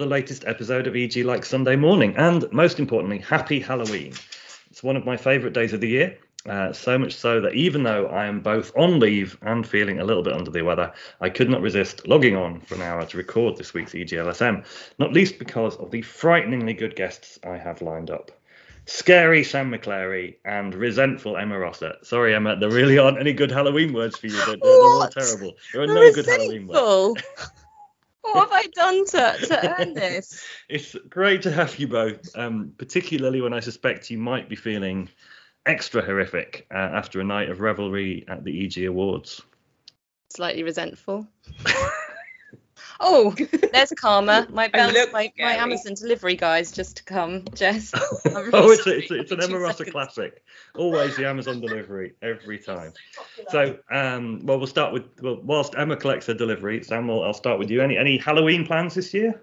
the latest episode of EG Like Sunday Morning, and most importantly, happy Halloween. It's one of my favourite days of the year, uh, so much so that even though I am both on leave and feeling a little bit under the weather, I could not resist logging on for an hour to record this week's EGLSM, not least because of the frighteningly good guests I have lined up. Scary Sam McClary and resentful Emma Rossett. Sorry, Emma, there really aren't any good Halloween words for you. They're, they're all terrible. There are no good Halloween words. what have I done to, to earn this? it's great to have you both, um, particularly when I suspect you might be feeling extra horrific uh, after a night of revelry at the EG Awards. Slightly resentful. oh, there's Karma. My bell, my, my Amazon delivery guys just to come, Jess. Really oh, it's, a, it's, a, it's an Emma Rossett classic. Always the Amazon delivery every time. So, um, well, we'll start with well, whilst Emma collects her delivery, Sam, I'll, I'll start with you. Any any Halloween plans this year?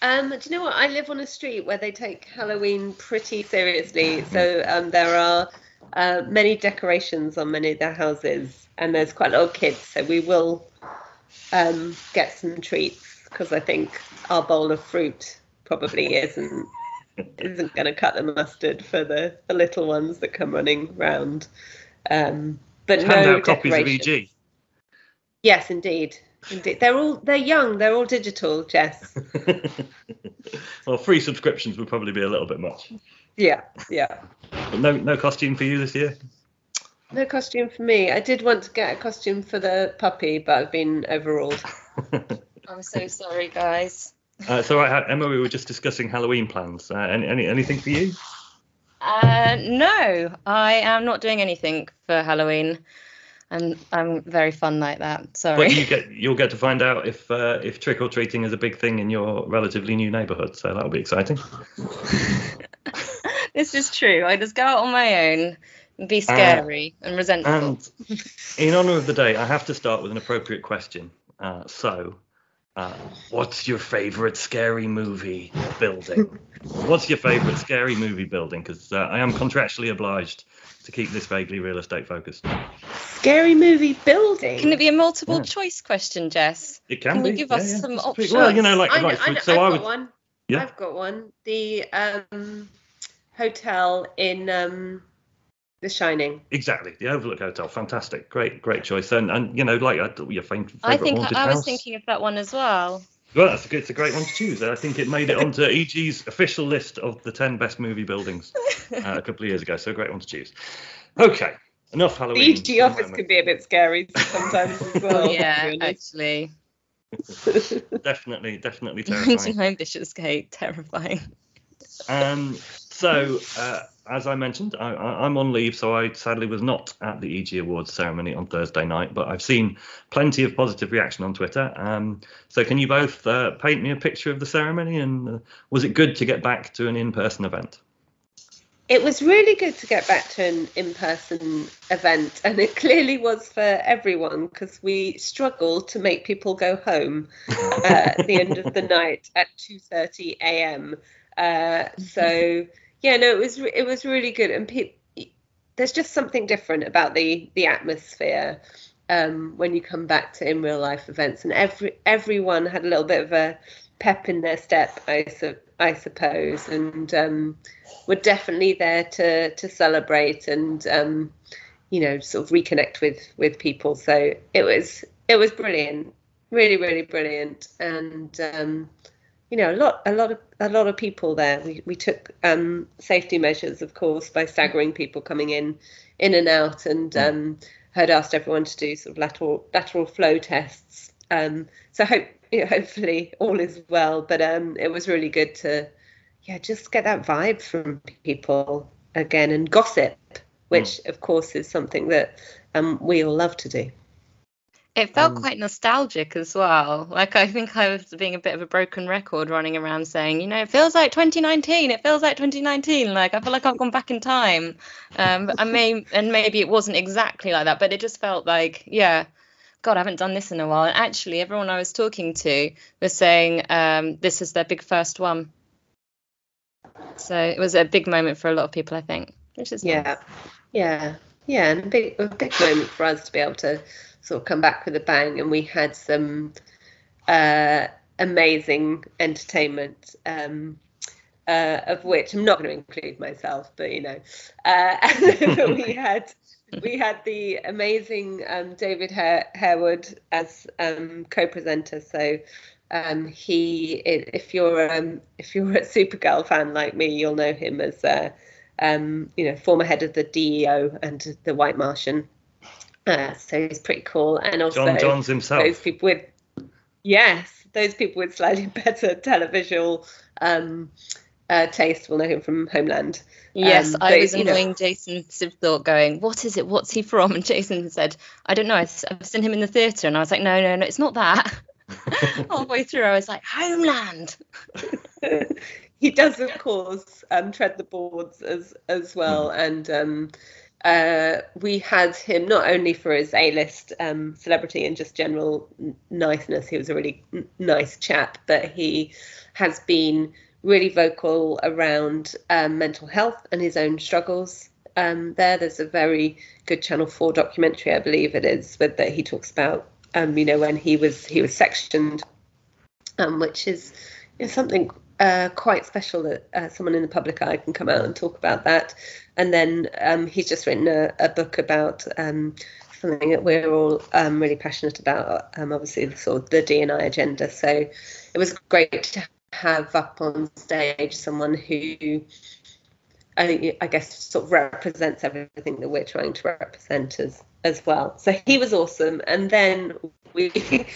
Um, do you know what? I live on a street where they take Halloween pretty seriously. So um, there are uh, many decorations on many of their houses, and there's quite a lot of kids. So we will um, get some treats because I think our bowl of fruit probably isn't isn't going to cut the mustard for the, the little ones that come running round. Um, but Hand no out copies of EG. Yes, indeed. Indeed. They're all they're young, they're all digital, Jess. well, free subscriptions would probably be a little bit much. Yeah, yeah. But no no costume for you this year? No costume for me. I did want to get a costume for the puppy, but I've been overruled. I'm so sorry, guys. Uh, so, right, Emma, we were just discussing Halloween plans. Uh, any, any anything for you? Uh, no, I am not doing anything for Halloween. I'm I'm very fun like that. Sorry. But you get you'll get to find out if uh, if trick or treating is a big thing in your relatively new neighbourhood. So that'll be exciting. this is true. I just go out on my own and be scary uh, and resentful. And in honour of the day, I have to start with an appropriate question. Uh, so, uh, what's your favourite scary movie building? what's your favourite scary movie building? Because uh, I am contractually obliged to keep this vaguely real estate focused. Scary movie building. Can it be a multiple yeah. choice question, Jess? It can, can be. you give yeah, us yeah. some options? Well, you know, like, I know, like I know, so I've I got would. one. Yeah. I've got one. The um, hotel in um, The Shining. Exactly, the Overlook Hotel, fantastic, great, great choice. And and you know, like uh, your favorite I think haunted I, think I house. was thinking of that one as well. Well, that's a good, it's a great one to choose. I think it made it onto EG's official list of the 10 best movie buildings uh, a couple of years ago. So a great one to choose. Okay, enough Halloween. The EG office can be a bit scary sometimes as well. yeah, actually. definitely, definitely Renting terrifying. home Bishopsgate, terrifying. Um, so, uh, as I mentioned, I, I, I'm on leave, so I sadly was not at the EG Awards ceremony on Thursday night, but I've seen plenty of positive reaction on Twitter. Um, so, can you both uh, paint me a picture of the ceremony, and uh, was it good to get back to an in-person event? It was really good to get back to an in-person event, and it clearly was for everyone because we struggled to make people go home uh, at the end of the night at 2:30 a.m. Uh, so yeah, no, it was it was really good, and pe- there's just something different about the the atmosphere um, when you come back to in real life events, and every everyone had a little bit of a pep in their step, I su- I suppose, and um, we're definitely there to to celebrate and um, you know sort of reconnect with with people. So it was it was brilliant, really really brilliant, and um, you know a lot a lot of a lot of people there. We we took um, safety measures, of course, by staggering people coming in in and out, and um, had asked everyone to do sort of lateral lateral flow tests. Um, so hope you know, hopefully all is well. But um, it was really good to yeah just get that vibe from people again and gossip, which of course is something that um, we all love to do. It felt Um, quite nostalgic as well. Like I think I was being a bit of a broken record running around saying, you know, it feels like 2019. It feels like 2019. Like I feel like I've gone back in time. Um, but I may and maybe it wasn't exactly like that, but it just felt like, yeah, God, I haven't done this in a while. And actually, everyone I was talking to was saying um, this is their big first one. So it was a big moment for a lot of people, I think, which is Yeah, nice. yeah, yeah, and a big a big moment for us to be able to sort of come back with a bang. And we had some uh, amazing entertainment. Um, uh, of which I'm not going to include myself, but you know, uh, we had we had the amazing um, David Hare- Harewood as um, co-presenter. So um, he, if you're um, if you're a Supergirl fan like me, you'll know him as uh, um, you know former head of the DEO and the White Martian. Uh, so he's pretty cool, and also J'onn J'onzz himself. those people with yes, those people with slightly better televisual um, uh, taste will know him from Homeland. Yes, Um, I but, was you know- annoying Jason Sibthorpe going, What is it? What's he from? And Jason said, I don't know. I've seen him in the theatre. And I was like, No, no, no, it's not that. Halfway through, I was like, Homeland. he does, of course, um, tread the boards as as well, and um, uh, we had him not only for his A-list um, celebrity and just general n- niceness. He was a really n- nice chap, but he has been really vocal around um, mental health and his own struggles. Um, there, there's a very good Channel Four documentary, I believe it is, but that he talks about, um, you know, when he was he was sectioned, um, which is, is something uh, quite special that uh, someone in the public eye can come out and talk about that. And then um, he's just written a, a book about um, something that we're all um, really passionate about, um, obviously the sort of the D&I agenda. So it was great to have up on stage someone who I, I guess sort of represents everything that we're trying to represent as as well. So he was awesome, and then we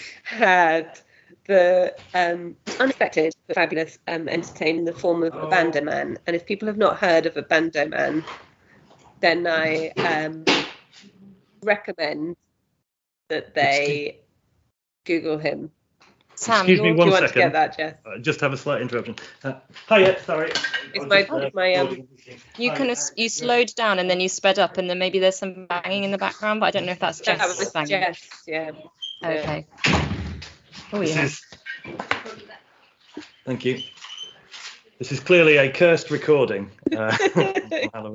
had the um, unexpected but fabulous um, entertainment in the form of Oh. Abandoman. And if people have not heard of Abandoman, then I um, recommend that they Google him. Sam, Excuse me you're, Do one you want to second. get that, Jess? Uh, just have a slight interruption. Uh, hiya, sorry. It's my- just, uh, my, um, you Hiya. kind of you slowed down and then you sped up and then maybe there's some banging in the background, but I don't know if that's That Jess was banging. Jess, yeah. Yeah. Okay. Oh This yeah. is. Thank you. This is clearly a cursed recording. Uh.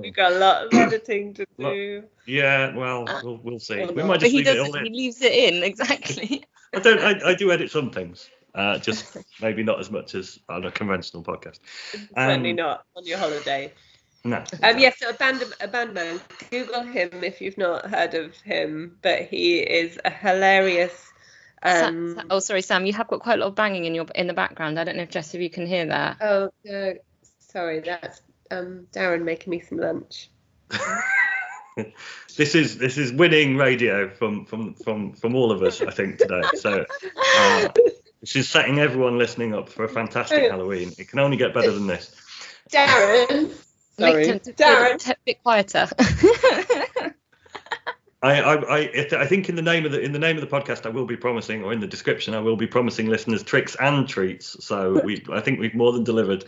We've got a lot of editing to do. Yeah, well, we'll, we'll see. Or We not. might just he leave it does all he leaves it in exactly. I don't. I, I do edit some things. Uh, just maybe not as much as on a conventional podcast. Certainly Um, not on your holiday. No. Um, yes, so a band, a band man. Google him if you've not heard of him, but he is a hilarious. Sa- Um, Sa- oh, sorry, Sam. You have got quite a lot of banging in your in the background. I don't know if Jess, if you can hear that. oh, no, sorry, that's um, Darren making me some lunch. this is this is winning radio from from from from all of us. I think today. So. Uh, this is setting everyone listening up for a fantastic Halloween. It can only get better than this. Darren, sorry, Licton, to be a bit- bit quieter. I, I, I, I think in the name of the in the name of the podcast, I will be promising, or in the description, I will be promising listeners tricks and treats. So we, I think we've more than delivered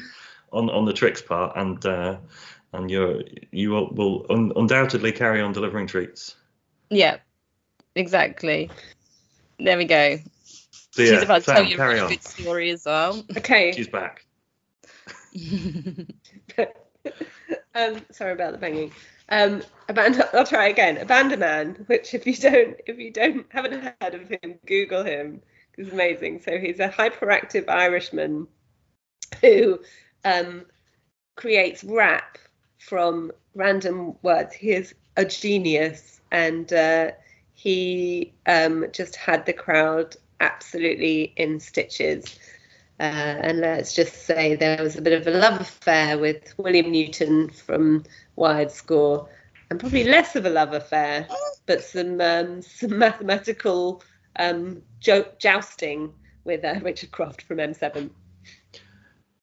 on on the tricks part, and uh, and you're you will, will un, undoubtedly carry on delivering treats. yeah, exactly. There we go. So, She's yeah, about to tell you a really on. good story as well. Okay. She's back. um, sorry about the banging. Um, I'll try again. Abandoman, which if you don't, if you don't haven't heard of him, Google him. He's amazing. So he's a hyperactive Irishman who um, creates rap from random words. He is a genius, and uh, he um, just had the crowd absolutely in stitches. Uh, and let's just say there was a bit of a love affair with William Newton from WiredScore, and probably less of a love affair, but some um, some mathematical um, jo- jousting with uh, Richard Croft from M7.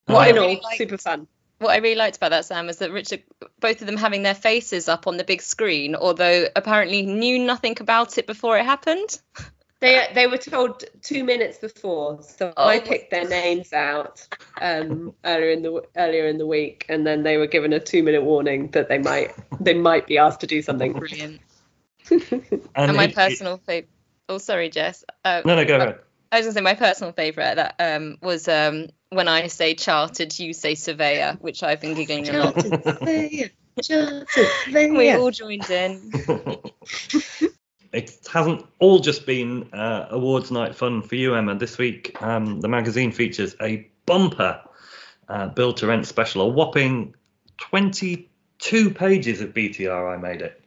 What All I really liked- super fun. what I really liked about that, Sam, was that Richard, both of them having their faces up on the big screen, although apparently knew nothing about it before it happened. They they were told two minutes before, so Oh. I picked their names out um, earlier in the earlier in the week, and then they were given a two minute warning that they might they might be asked to do something. Brilliant. And, And my it- it- personal favorite. Oh, sorry, Jess. Uh, no, no, go ahead. I was gonna say my personal favourite that um, was um, when I say chartered, you say surveyor, which I've been giggling a lot. Chartered surveyor, We all joined in. it hasn't all just been uh, awards night fun for you, Emma. This week, um, the magazine features a bumper uh, build to rent special, a whopping 22 pages of BTR. I made it.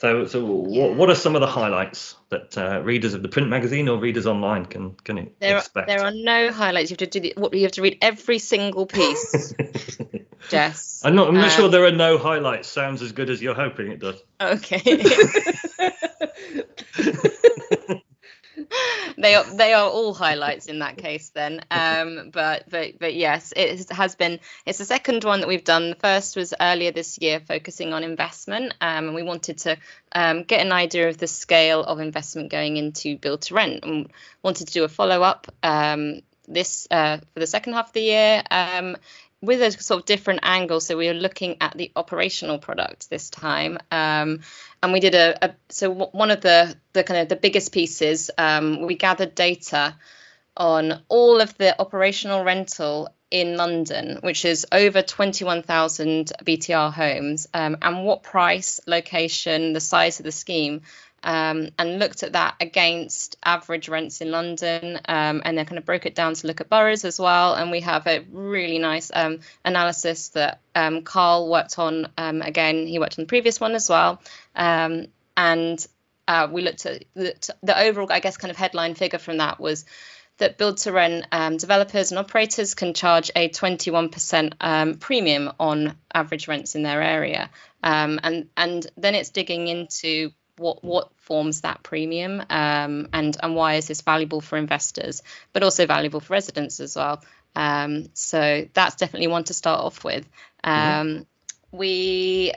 So, so Yeah. what, what are some of the highlights that uh, readers of the print magazine or readers online can can There, expect? there are no highlights. You have to do the, what you have to read every single piece, Jess. I'm not. I'm not sure Um, there are no highlights. Sounds as good as you're hoping it does. Okay. they are they are all highlights in that case then. Um but but but yes it has been it's the second one that we've done. The first was earlier this year focusing on investment um, and we wanted to um, get an idea of the scale of investment going into build to rent and wanted to do a follow-up um, this uh, for the second half of the year um, with a sort of different angle. So we were looking at the operational product this time, um, and we did a, a so one of the the kind of the biggest pieces. Um, we gathered data on all of the operational rental in London, which is over 21,000 BTR homes, um, and what price, location, the size of the scheme. Um, and looked at that against average rents in London, um, and then kind of broke it down to look at boroughs as well. And we have a really nice um, analysis that um, Carl worked on. Um, again, he worked on the previous one as well, um, and uh, we looked at the, the overall, I guess, kind of headline figure from that was that build to rent um, developers and operators can charge a 21% um, premium on average rents in their area, um, and and then it's digging into what what forms that premium um, and and why is this valuable for investors, but also valuable for residents as well. Um, so that's definitely one to start off with. Um, We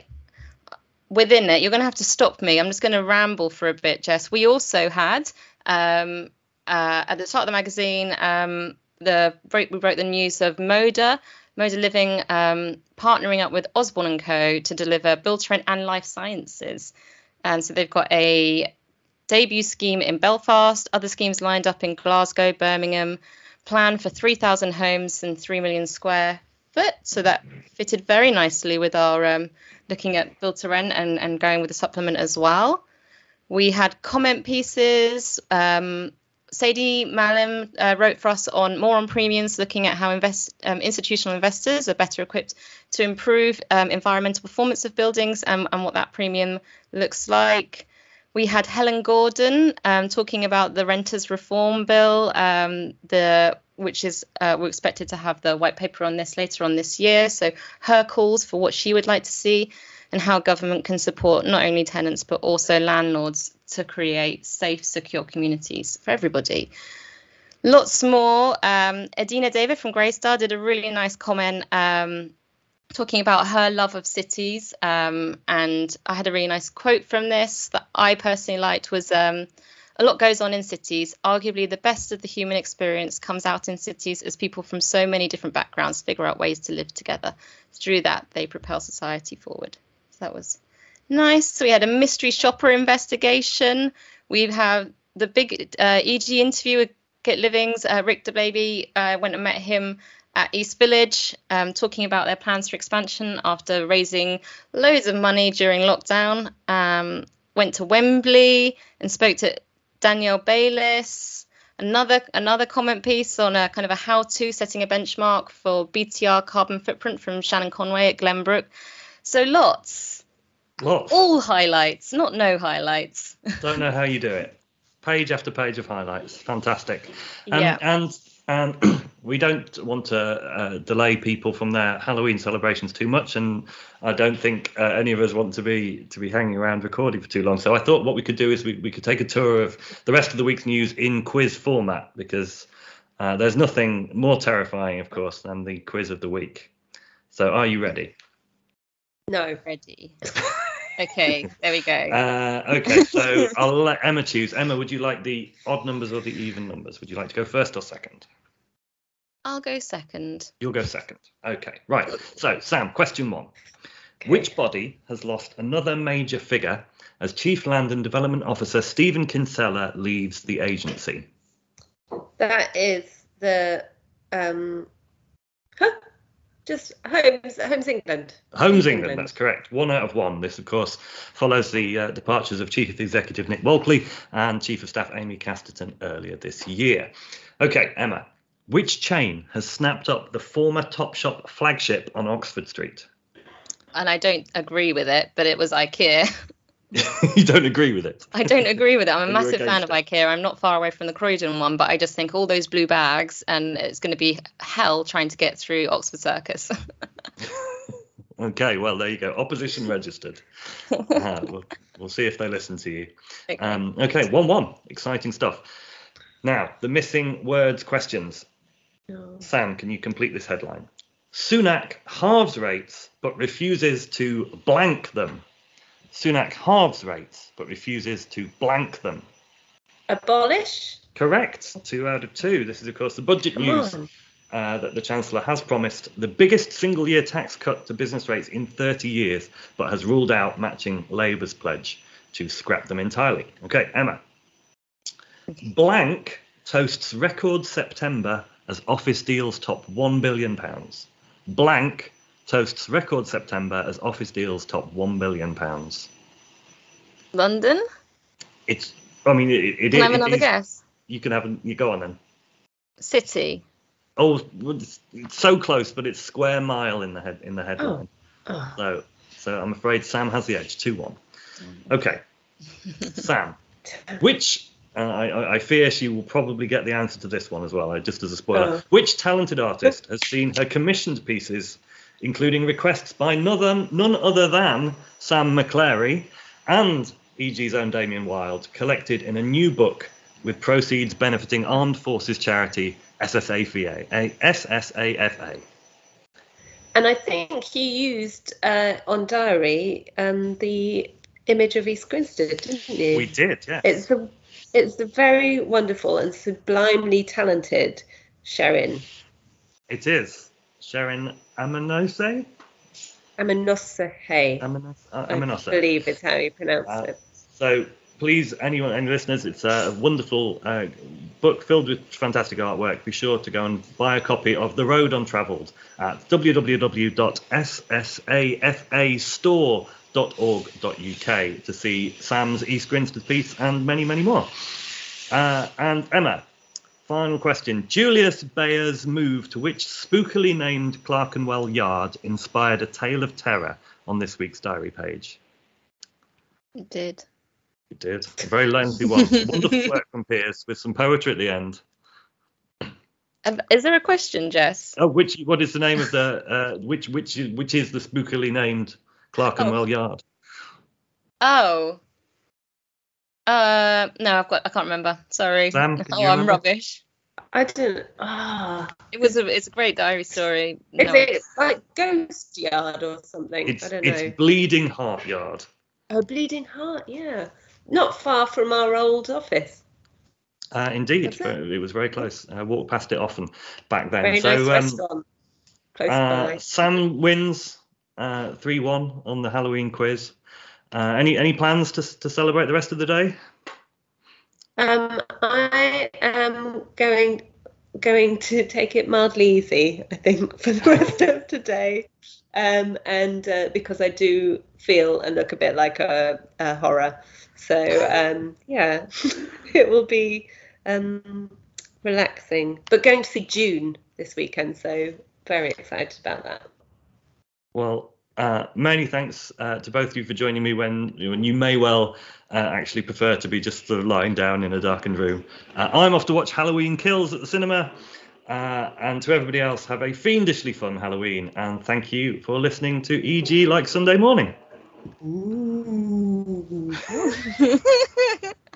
within it, you're going to have to stop me. I'm just going to ramble for a bit, Jess. We also had um, uh, at the start of the magazine um, the we wrote the news of Moda. Moda Living um, partnering up with Osborne and Co to deliver build to rent and life sciences. And so they've got a debut scheme in Belfast, other schemes lined up in Glasgow, Birmingham, plan for 3,000 homes and 3 million square foot. So that fitted very nicely with our um, looking at build to rent and, and going with the supplement as well. We had comment pieces. Um, Sadie Malim uh, wrote for us on more on premiums, looking at how invest, um, institutional investors are better equipped to improve um, environmental performance of buildings and, and what that premium looks like. We had Helen Gordon um, talking about the renters reform bill, um, the which is uh, we're expected to have the white paper on this later on this year. So her calls for what she would like to see and how government can support not only tenants but also landlords to create safe, secure communities for everybody. Lots more. Um, Adina David from Greystar did a really nice comment um, talking about her love of cities. Um, and I had a really nice quote from this that I personally liked was um, a lot goes on in cities. Arguably, the best of the human experience comes out in cities as people from so many different backgrounds figure out ways to live together. Through that, they propel society forward. So that was nice. So we had a mystery shopper investigation. We have the big uh, EG interview with Get Living's. Uh, Rick de Blaby uh, went and met him at East Village, um, talking about their plans for expansion after raising loads of money during lockdown. Um, went to Wembley and spoke to Danielle Bayliss. Another another comment piece on a kind of a how-to setting a benchmark for BTR carbon footprint from Shannon Conway at Glenbrook. So lots, All highlights, not no highlights. Don't know how you do it. Page after page of highlights. Fantastic. Um, Yeah. And and we don't want to uh, delay people from their Halloween celebrations too much, and I don't think uh, any of us want to be to be hanging around recording for too long. So I thought what we could do is we, we could take a tour of the rest of the week's news in quiz format because uh, there's nothing more terrifying, of course, than the quiz of the week. So are you ready? No. Ready. Okay, there we go. Uh, okay, so I'll let Emma choose. Emma, would you like the odd numbers or the even numbers? Would you like to go first or second? I'll go second. You'll go second. Okay, right. So, Sam, question one. Which body has lost another major figure as Chief Land and Development Officer Stephen Kinsella leaves the agency? That is the just Homes, Homes England. Homes England, that's correct. One out of one. This, of course, follows the uh, departures of Chief Executive Nick Walkley and Chief of Staff Amy Casterton earlier this year. Okay, Emma, which chain has snapped up the former Topshop flagship on Oxford Street? And I don't agree with it, but it was IKEA. you don't agree with it? I don't agree with it. I'm a massive fan of IKEA. I'm not far away from the Croydon one, but I just think all those blue bags and it's going to be hell trying to get through Oxford Circus. Okay, well, there you go. Opposition registered. Uh, we'll, we'll see if they listen to you. Okay. Um, okay, 1 1. Exciting stuff. Now, the missing words questions. No. Sam, can you complete this headline? Sunak halves rates but refuses to blank them. Sunak halves rates but refuses to blank them. Abolish. Correct. Two out of two. This is, of course, the budget Come news uh, that the Chancellor has promised the biggest single year tax cut to business rates in 30 years, but has ruled out matching Labour's pledge to scrap them entirely. Okay, Emma. Blank toasts record September as office deals top £1 billion. Blank toasts record September as office deals top £1 billion. London? It's, I mean, it, it, Can I have it another is- guess? You can have, a, you go on then. City. Oh, it's, it's so close, but it's square mile in the head in the headline. Oh. So, so I'm afraid Sam has the edge, two one. Okay, Sam, which uh, I, I- I fear she will probably get the answer to this one as well. Just as a spoiler, Oh. which talented artist has seen her commissioned pieces, including requests by none, none other than Sam McClary and EG's own Damian Wild, collected in a new book with proceeds benefiting Armed Forces charity SSAFA. a- SSAFA. And I think he used uh, on diary um, the image of East Grinstead, didn't you? We did, yeah. It's the it's the very wonderful and sublimely talented Sharon It is. Sharon Amanose? Amanosahe. Amanos- uh, I believe is how you pronounce Uh, it. So please, anyone, any listeners, it's a wonderful uh, book filled with fantastic artwork. Be sure to go and buy a copy of The Road Untravelled at www.ssafastore.org.uk to see Sam's East Grinstead piece and many, many more. Uh, and Emma, final question. Julius Baer's move to which spookily named Clerkenwell Yard inspired a tale of terror on this week's diary page? It did. It did. A very lengthy one. Wonderful work from Piers with some poetry at the end. Um, Is there a question, Jess? Oh, which what is the name of the uh, which which which is the spookily named Clerkenwell Yard? Oh. Uh, no, I've got. I can't remember. Sorry. Sam, oh, I'm remember? rubbish. I didn't. Ah, It was a. It's a great diary story. is No, it like Ghost Yard or something? It's I don't know. it's Bleeding Heart Yard. Oh, Bleeding Heart, yeah. Not far from our old office. Uh, indeed, Is it? it was very close. I walked past it often back then. Very so nice um, restaurant. Close uh, by. Sam wins uh, three one on the Halloween quiz. Uh, any any plans to to celebrate the rest of the day? Um, I am going going to take it mildly easy, I think, for the rest of today. Um, and uh, because I do feel and look a bit like a, a horror. So, um, yeah, it will be um, relaxing. But going to see June this weekend, so very excited about that. Well, uh, many thanks uh, to both of you for joining me when, when you may well uh, actually prefer to be just sort of lying down in a darkened room. Uh, I'm off to watch Halloween Kills at the cinema. Uh, and to everybody else, have a fiendishly fun Halloween. And thank you for listening to EG Like Sunday Morning. Ooh. Ooh.